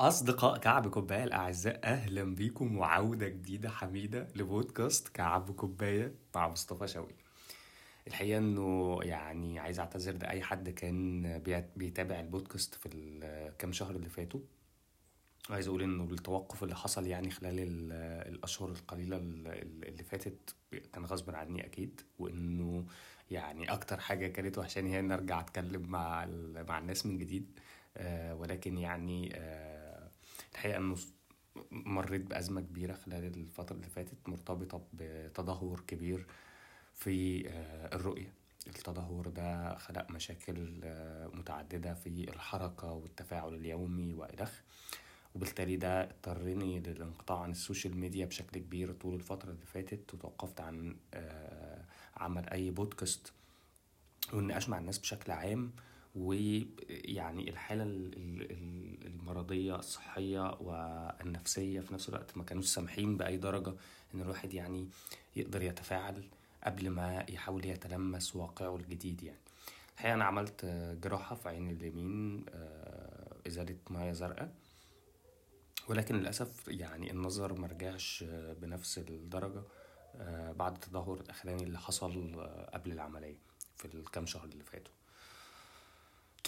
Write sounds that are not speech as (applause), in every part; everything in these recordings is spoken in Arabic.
أصدقاء كعب كوباية الأعزاء أهلا بيكم وعودة جديدة حميدة لبودكاست كعب كوباية مع مصطفى شوقي. الحقيقة إنه يعني عايز أعتذر لأي حد كان بيت- بيتابع البودكاست في الكام شهر اللي فاتوا. عايز أقول إنه التوقف اللي حصل يعني خلال ال- الأشهر القليلة ال- اللي فاتت كان غصب عني أكيد وإنه يعني أكتر حاجة كانت وحشاني هي إن أرجع أتكلم مع مع الناس من جديد. آه، ولكن يعني الحقيقة إنه مريت بأزمة كبيرة خلال الفترة اللي فاتت مرتبطة بتدهور كبير في آه، الرؤية. التدهور ده خلق مشاكل آه، متعددة في الحركة والتفاعل اليومي وإلخ وبالتالي ده اضطرني للانقطاع عن السوشيال ميديا بشكل كبير طول الفترة اللي فاتت. وتوقفت عن آه، عمل أي بودكاست والنقاش مع الناس بشكل عام. ويعني الحالة ال- ال- ال- المرضية الصحية والنفسية في نفس الوقت ما كانوش سامحين بأي درجة إن الواحد يعني يقدر يتفاعل قبل ما يحاول يتلمس واقعه الجديد يعني. الحقيقة أنا عملت جراحة في عيني اليمين آه، إزالة مياه زرقاء. ولكن للأسف يعني النظر مرجعش بنفس الدرجة آه، بعد التدهور الأخراني اللي حصل آه، قبل العملية في الكام شهر اللي فاتوا.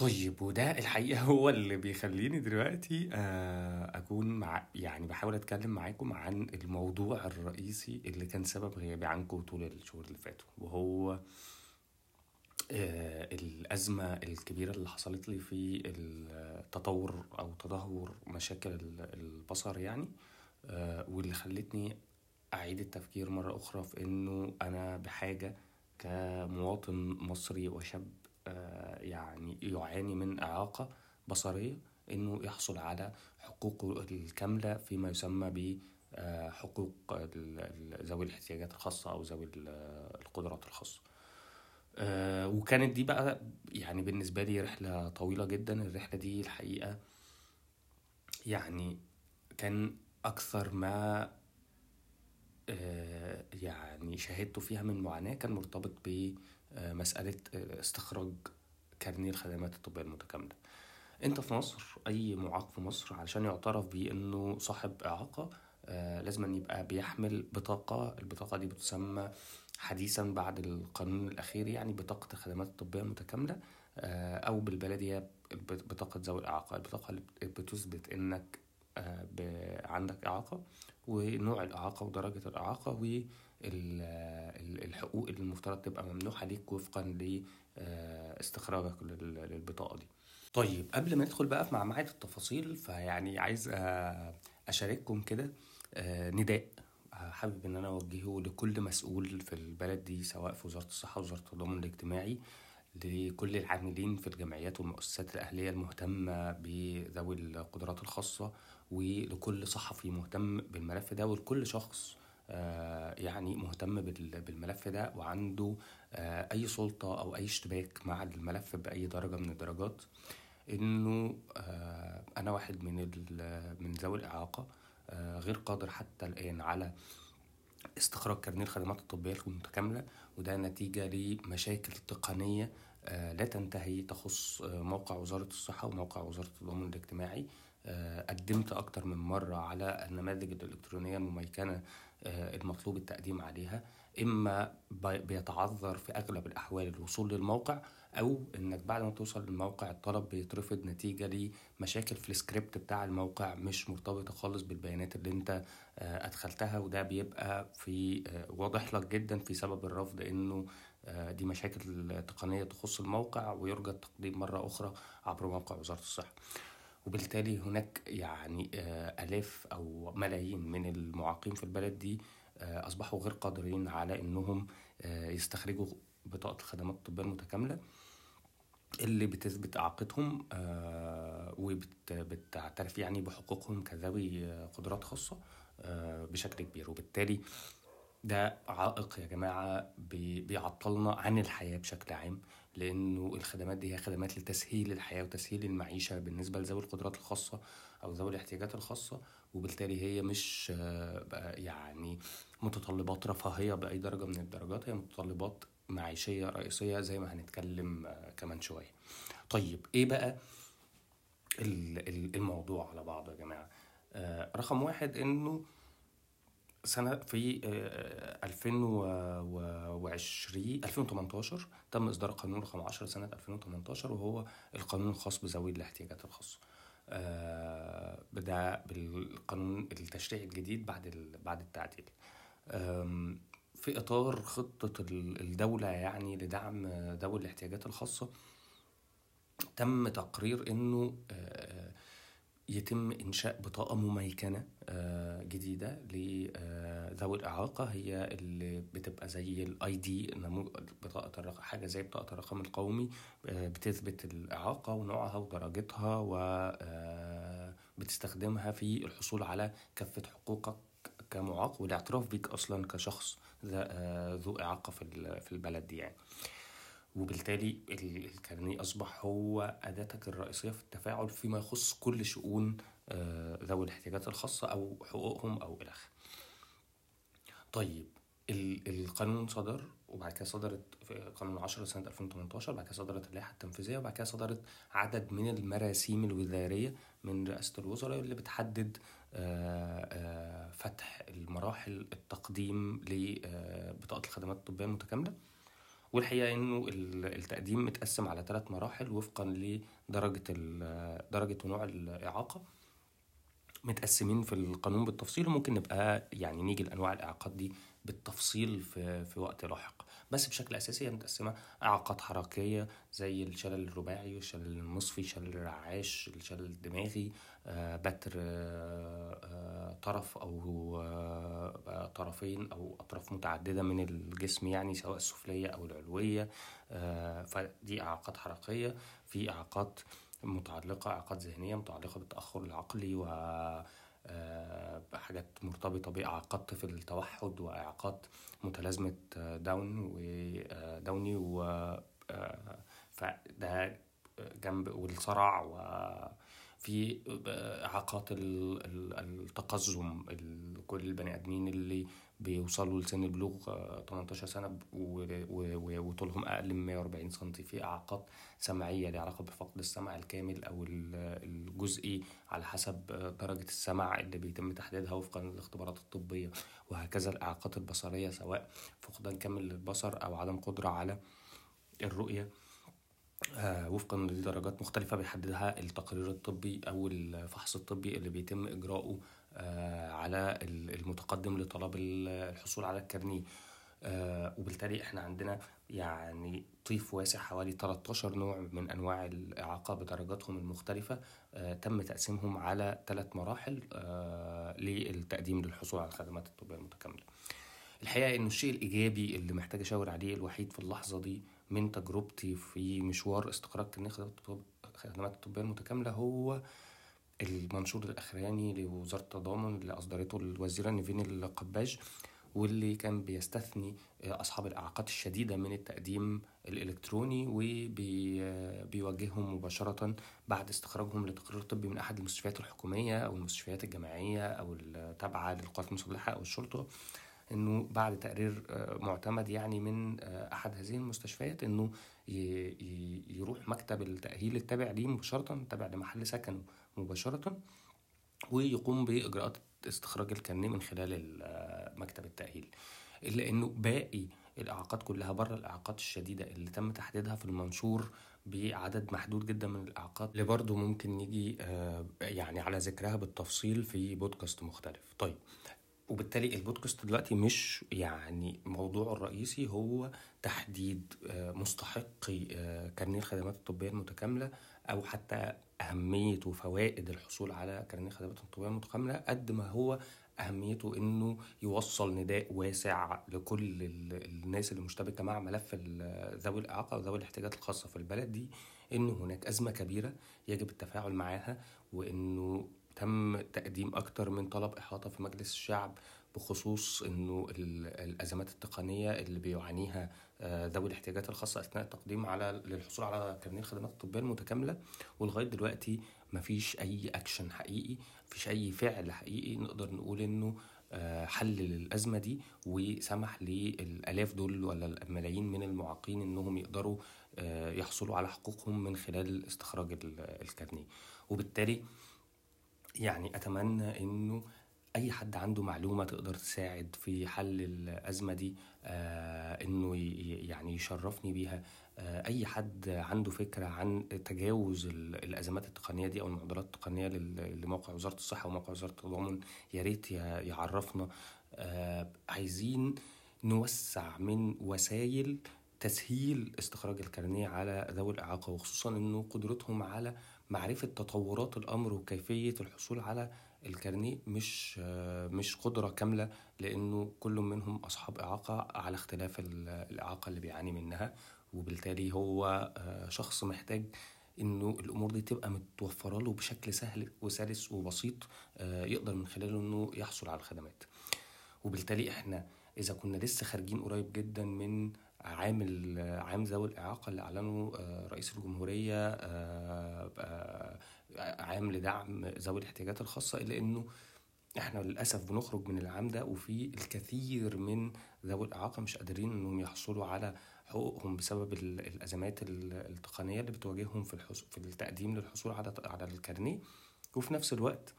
طيب وده الحقيقة (laughs) هو اللي بيخليني دلوقتي آه، أكون مع يعني بحاول أتكلم معاكم عن الموضوع الرئيسي اللي كان سبب غيابي عنكم طول الشهور اللي فاتوا وهو آه، الأزمة الكبيرة اللي حصلت لي في التطور أو تدهور مشاكل ال- البصر يعني آه، واللي خلتني أعيد التفكير مرة أخرى في إنه أنا بحاجة كمواطن مصري وشاب يعني يعاني من إعاقة بصرية إنه يحصل على حقوقه الكاملة فيما يسمى ب آه، ذوي الاحتياجات الخاصة أو ذوي ال- القدرات الخاصة. آه، وكانت دي بقى يعني بالنسبة لي رحلة طويلة جدا. الرحلة دي الحقيقة يعني كان أكثر ما آه، يعني شاهدته فيها من معاناة كان مرتبط بمسألة آه، استخراج كارنيه الخدمات الطبية المتكاملة. انت في مصر أي معاق في مصر علشان يعترف بيه انه صاحب إعاقة آه لازم أن يبقى بيحمل بطاقة البطاقة دي بتسمى حديثا بعد القانون الأخير يعني بطاقة الخدمات الطبية المتكاملة آه أو بالبلدي هي بط- بطاقة ذوي الإعاقة. البطاقة اللي بت- بتثبت آه ب- عندك إعاقة ونوع الإعاقة ودرجة الإعاقة والحقوق اللي المفترض تبقى ممنوحة ليك وفقا لاستخراجك للبطاقة دي. طيب قبل ما ندخل بقى في معمعة التفاصيل فيعني عايز آه، أشارككم كده آه، نداء آه، حابب إن أنا أوجهه لكل مسؤول في البلد دي سواء في وزارة الصحة ووزارة التضامن الاجتماعي لكل العاملين في الجمعيات والمؤسسات الأهلية المهتمة بذوي القدرات الخاصة ولكل صحفي مهتم بالملف ده ولكل شخص آه، يعني مهتم بال- بالملف ده وعنده آه، أي سلطة أو أي اشتباك مع الملف بأي درجة من الدرجات. إنه آه، أنا واحد من من ذوي الإعاقة غير قادر حتى الآن على استخراج كارنيه الخدمات الطبية المتكاملة وده نتيجة لمشاكل تقنية لا تنتهي تخص موقع وزارة الصحة وموقع وزارة التضامن الاجتماعي قدمت أكتر من مرة على النماذج الإلكترونية المميكنة آه، المطلوب التقديم عليها بي- بيتعذر في أغلب الأحوال الوصول للموقع أو إنك بعد ما توصل للموقع الطلب بيترفض نتيجة لمشاكل في السكريبت بتاع الموقع مش مرتبطة خالص بالبيانات اللي أنت آه، أدخلتها وده بيبقى في آه، واضح لك جدا في سبب الرفض آه، دي مشاكل تقنية تخص الموقع ويرجى التقديم مرة أخرى عبر موقع وزارة الصحة. وبالتالي هناك يعني آه، آلاف أو ملايين من المعاقين في البلد دي آه، أصبحوا غير قادرين على إنهم آه، يستخرجوا بطاقة الخدمات الطبية المتكاملة اللي بتثبت إعاقتهم وبتعترف يعني بحقوقهم كذوي قدرات خاصة بشكل كبير. وبالتالي ده عائق يا جماعة بي- بيعطلنا عن الحياة بشكل عام. لأنه الخدمات دي هي خدمات لتسهيل الحياة وتسهيل المعيشة بالنسبة لذوي القدرات الخاصة أو ذوي الاحتياجات الخاصة وبالتالي هي مش آه، يعني متطلبات رفاهية بأي درجة من الدرجات هي متطلبات معيشية رئيسية زي ما هنتكلم آه، كمان شوية. طيب إيه بقى الموضوع على بعضه يا جماعة؟ رقم واحد إنه سنة في 2020 2018 تم إصدار قانون رقم 10 سنة 2018 وهو القانون الخاص بذوي الاحتياجات الخاصة. بدأ بالقانون التشريعي الجديد بعد بعد التعديل. في إطار خطة الدولة يعني لدعم ذوي الاحتياجات الخاصة تم تقرير إنه يتم إنشاء بطاقة مميكنة جديدة لذوي الإعاقة. هي اللي بتبقى زي الاي دي بطاقة الرقم حاجة زي بطاقة الرقم القومي بتثبت الإعاقة ونوعها ودرجتها وبتستخدمها في الحصول على كافة حقوقك كمعاق والاعتراف بيك أصلا كشخص ذو إعاقة في البلد دي يعني. وبالتالي الكارنيه أصبح هو أداتك الرئيسية في التفاعل فيما يخص كل شؤون ذوي الاحتياجات الخاصة أو حقوقهم أو إلى آخره. طيب القانون صدر وبعد كده صدرت قانون 10 سنة 2018 بعد كده صدرت اللائحة التنفيذية وبعد كده صدرت عدد من المراسيم الوزارية من رئاسة الوزراء اللي بتحدد فتح المراحل التقديم لبطاقة الخدمات الطبية المتكاملة والحقيقة إنه التقديم متقسم على ثلاث مراحل وفقا لدرجة درجة ونوع الإعاقة. متقسمين في القانون بالتفصيل وممكن نبقى يعني نيجي لأنواع الإعاقات دي بالتفصيل في, في وقت لاحق. بس بشكل أساسي هي متقسمة إعاقات حركية زي الشلل الرباعي والشلل النصفي الشلل الرعاش الشلل الدماغي بتر طرف أو طرفين أو أطراف متعددة من الجسم يعني سواء السفلية أو العلوية. فدي إعاقات حركية. في إعاقات متعلقة إعاقات ذهنية متعلقة بالتأخر العقلي و حاجات مرتبطة بإعاقات طفل التوحد وإعاقات متلازمة داون وداوني و فده جنب والصرع وفي إعاقات التقزم كل البني آدمين اللي بيوصلوا لسن البلوغ 18 سنة وطولهم أقل من 140 سم في إعاقات سمعية لها علاقة بفقد السمع الكامل أو الجزئي على حسب درجة السمع اللي بيتم تحديدها وفقا للاختبارات الطبية وهكذا الإعاقات البصرية سواء فقدان كامل للبصر أو عدم قدرة على الرؤية. وفقا لدرجات مختلفة بيحددها التقرير الطبي أو الفحص الطبي اللي بيتم إجراؤه على المتقدم لطلب الحصول على الكارنيه وبالتالي إحنا عندنا يعني طيف واسع حوالي 13 نوع من أنواع الإعاقة بدرجاتهم المختلفة تم تقسيمهم على ثلاث مراحل للتقديم للحصول على الخدمات الطبية المتكاملة. الحقيقة إنه الشيء الإيجابي اللي محتاج أشاور عليه الوحيد في اللحظة دي من تجربتي في مشوار استخراج كارنيه الخدمات الطبية المتكاملة هو المنشور الأخراني لوزارة التضامن اللي أصدرته الوزيرة نيفين القباج واللي كان بيستثني أصحاب الإعاقات الشديدة من التقديم الإلكتروني وبيوجههم مباشرة بعد استخراجهم لتقرير طبي من أحد المستشفيات الحكومية أو المستشفيات الجامعية أو التابعة للقوات المسلحة أو الشرطة. إنه بعد تقرير معتمد يعني من أحد هذه المستشفيات إنه يروح مكتب التأهيل التابع ليه مباشرة تابع لمحل سكنه مباشرة ويقوم بإجراءات استخراج الكارنيه من خلال مكتب التأهيل. إلا إنه باقي الإعاقات كلها بره الإعاقات الشديدة اللي تم تحديدها في المنشور بعدد محدود جدا من الإعاقات اللي برضه ممكن نيجي يعني على ذكرها بالتفصيل في بودكاست مختلف. طيب وبالتالي البودكاست دلوقتي مش يعني موضوعه الرئيسي هو تحديد مستحقي كارنيه الخدمات الطبية المتكاملة أو حتى أهمية وفوائد الحصول على كارنيه الخدمات الطبية المتكاملة قد ما هو أهميته إنه يوصل نداء واسع لكل الناس اللي مشتبكة مع ملف ذوي الإعاقة وذوي الاحتياجات الخاصة في البلد دي إنه هناك أزمة كبيرة يجب التفاعل معاها وإنه تم تقديم أكتر من طلب إحاطة في مجلس الشعب بخصوص إنه الأزمات التقنية اللي بيعانيها ذوي الاحتياجات الخاصة أثناء التقديم على للحصول على كارنيه الخدمات الطبيه المتكاملة. ولغاية دلوقتي مفيش أي اكشن حقيقي مفيش أي فعل حقيقي نقدر نقول إنه حل للأزمة دي. وسمح للآلاف دول ولا الملايين من المعاقين إنهم يقدروا يحصلوا على حقوقهم من خلال استخراج الكارنيه. وبالتالي يعني أتمنى إنه أي حد عنده معلومة تقدر تساعد في حل الأزمة دي آه إنه يعني يشرفني بيها. آه أي حد عنده فكرة عن تجاوز الأزمات التقنية دي أو المعضلات التقنية لموقع وزارة الصحة وموقع وزارة التضامن يا ريت يعرفنا. آه عايزين نوسع من وسائل تسهيل استخراج الكارنيه على ذوي الإعاقة وخصوصا إنه قدرتهم على معرفة تطورات الأمر وكيفية الحصول على الكارنيه مش مش قدرة كاملة لأنه كل منهم أصحاب إعاقة على اختلاف الإعاقة اللي بيعاني منها وبالتالي هو شخص محتاج إنه الأمور دي تبقى متوفرة له بشكل سهل وسلس وبسيط يقدر من خلاله إنه يحصل على الخدمات. وبالتالي إحنا إذا كنا لسه خارجين قريب جدا من عام عام ذوي الإعاقة اللي أعلنه رئيس الجمهورية عام لدعم ذوي الاحتياجات الخاصة إلا إنه إحنا للأسف بنخرج من العام ده وفي الكثير من ذوي الإعاقة مش قادرين إنهم يحصلوا على حقوقهم بسبب الأزمات التقنية اللي بتواجههم في في التقديم للحصول على على الكارنيه. وفي نفس الوقت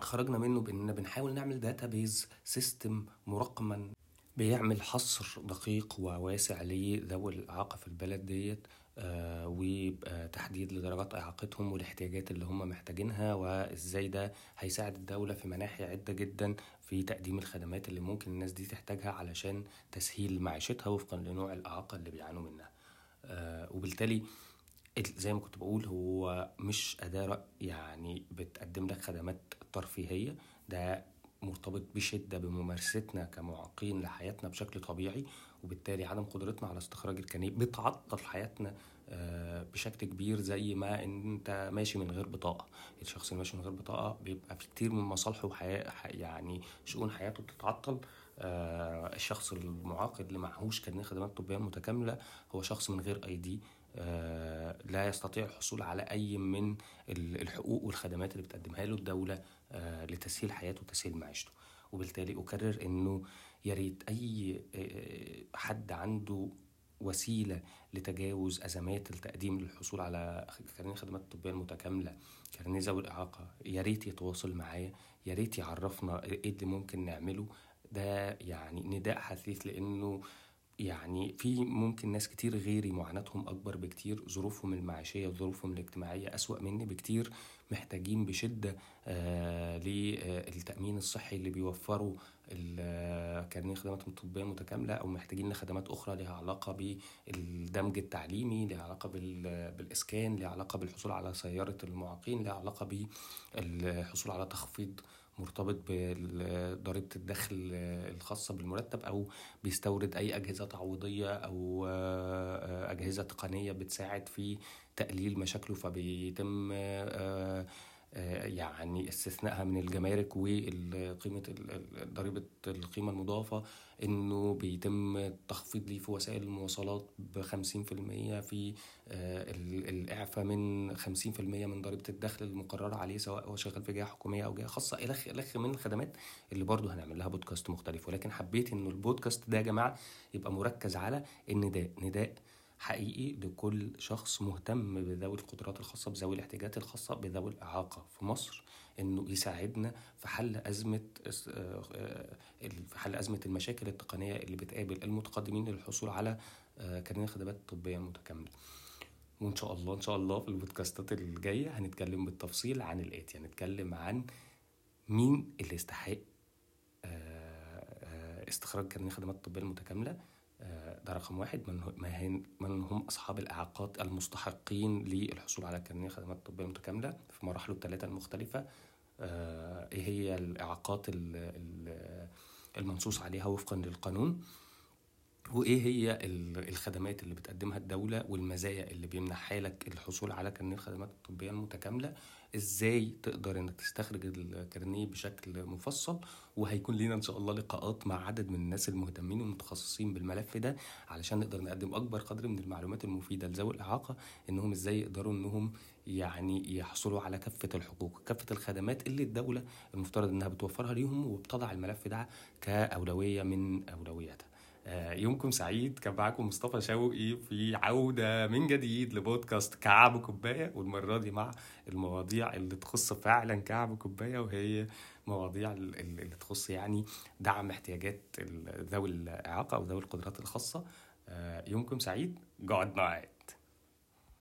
خرجنا منه بإننا بنحاول نعمل database system مرقما بيعمل حصر دقيق وواسع لذوي الإعاقة في البلد ديت آه وتحديد لدرجات إعاقتهم والاحتياجات اللي هم محتاجينها وإزاي ده هيساعد الدولة في مناحي عدة جدا في تقديم الخدمات اللي ممكن الناس دي تحتاجها علشان تسهيل معيشتها وفقا لنوع الإعاقة اللي بيعانوا منها. آه وبالتالي زي ما كنت بقول هو مش أداة يعني بتقدم لك خدمات ترفيهية ده مرتبط بشدة بممارستنا كمعاقين لحياتنا بشكل طبيعي وبالتالي عدم قدرتنا على استخراج الكارنيه بتعطل حياتنا بشكل كبير زي ما انت ماشي من غير بطاقة. الشخص اللي ماشي من غير بطاقة بيبقى في كتير من مصالحه وحياة يعني شؤون حياته بتتعطل. الشخص المعاق اللي معهوش كارنيه خدمات طبية متكاملة هو شخص من غير آي دي. لا يستطيع الحصول على أي من الحقوق والخدمات اللي بتقدمها له الدولة. لتسهيل حياته وتسهيل معيشته. وبالتالي أكرر إنه يا ريت أي حد عنده وسيلة لتجاوز أزمات التقديم للحصول على كارنيه الخدمات الطبيه المتكاملة كارنيه ذوي الاعاقه يا ريت يتواصل معايا يا ريت يعرفنا إيه اللي ممكن نعمله. ده يعني نداء حثيث لإنه يعني في ممكن ناس كتير غيري معاناتهم أكبر بكتير ظروفهم المعيشية وظروفهم الاجتماعية أسوأ مني بكتير. محتاجين بشدة آه للتأمين الصحي اللي بيوفروا كارنيه خدمات الطبية المتكاملة أو محتاجين لخدمات أخرى لها علاقة بالدمج التعليمي لها علاقة بالإسكان لها علاقة بالحصول على سيارة المعاقين لها علاقة بالحصول على تخفيض مرتبط بضريبة الدخل الخاصة بالمرتب أو بيستورد أي أجهزة تعويضية أو أجهزة تقنية بتساعد في تقليل مشاكله فبيتم يعني استثنائها من الجمارك وقيمة ضريبة القيمة المضافة إنه بيتم تخفيض ليه في وسائل المواصلات في المية في الإعفاء من خمسين في المية من ضريبة الدخل المقررة عليه سواء هو شغال في جهة حكومية أو جهة خاصة الخ الخ من الخدمات اللي برضه هنعمل لها بودكاست مختلف. ولكن حبيت إنه البودكاست ده يا جماعة يبقى مركز على النداء نداء حقيقي لكل شخص مهتم بذوي القدرات الخاصة بذوي الاحتياجات الخاصة بذوي الإعاقة. في مصر إنه يساعدنا في حل أزمة في حل أزمة المشاكل التقنية اللي بتقابل المتقدمين للحصول على كارنيه خدمات طبية متكاملة. وإن شاء الله إن شاء الله في البودكاستات الجاية هنتكلم بالتفصيل عن الآتي هنتكلم عن مين اللي يستحق استخراج كارنيه خدمات الطبية المتكاملة. ده رقم واحد. من, من هم أصحاب الإعاقات المستحقين للحصول على كارنيه خدمات طبية متكاملة في مراحله الثلاثة المختلفة. إيه هي الإعاقات المنصوص عليها وفقا للقانون؟ وإيه هي الخدمات اللي بتقدمها الدولة والمزايا اللي بيمنحها لك الحصول على كارنيه الخدمات الطبية المتكاملة؟ إزاي تقدر إنك تستخرج الكارنيه بشكل مفصل؟ وهيكون لينا إن شاء الله لقاءات مع عدد من الناس المهتمين والمتخصصين بالملف ده علشان نقدر نقدم أكبر قدر من المعلومات المفيدة لذوي الإعاقة إنهم إزاي يقدروا إنهم يعني يحصلوا على كافة الحقوق كافة الخدمات اللي الدولة المفترض إنها بتوفرها ليهم وبتضع الملف ده كأولوية من أولوياتها. آه، يومكم سعيد. كان معاكم مصطفى شوقي في عودة من جديد لبودكاست كعب كوباية والمرة دي مع المواضيع اللي تخص فعلا كعب كوباية وهي مواضيع اللي تخص يعني دعم احتياجات ذوي الإعاقة أو ذوي القدرات الخاصة. آه، يومكم سعيد. good night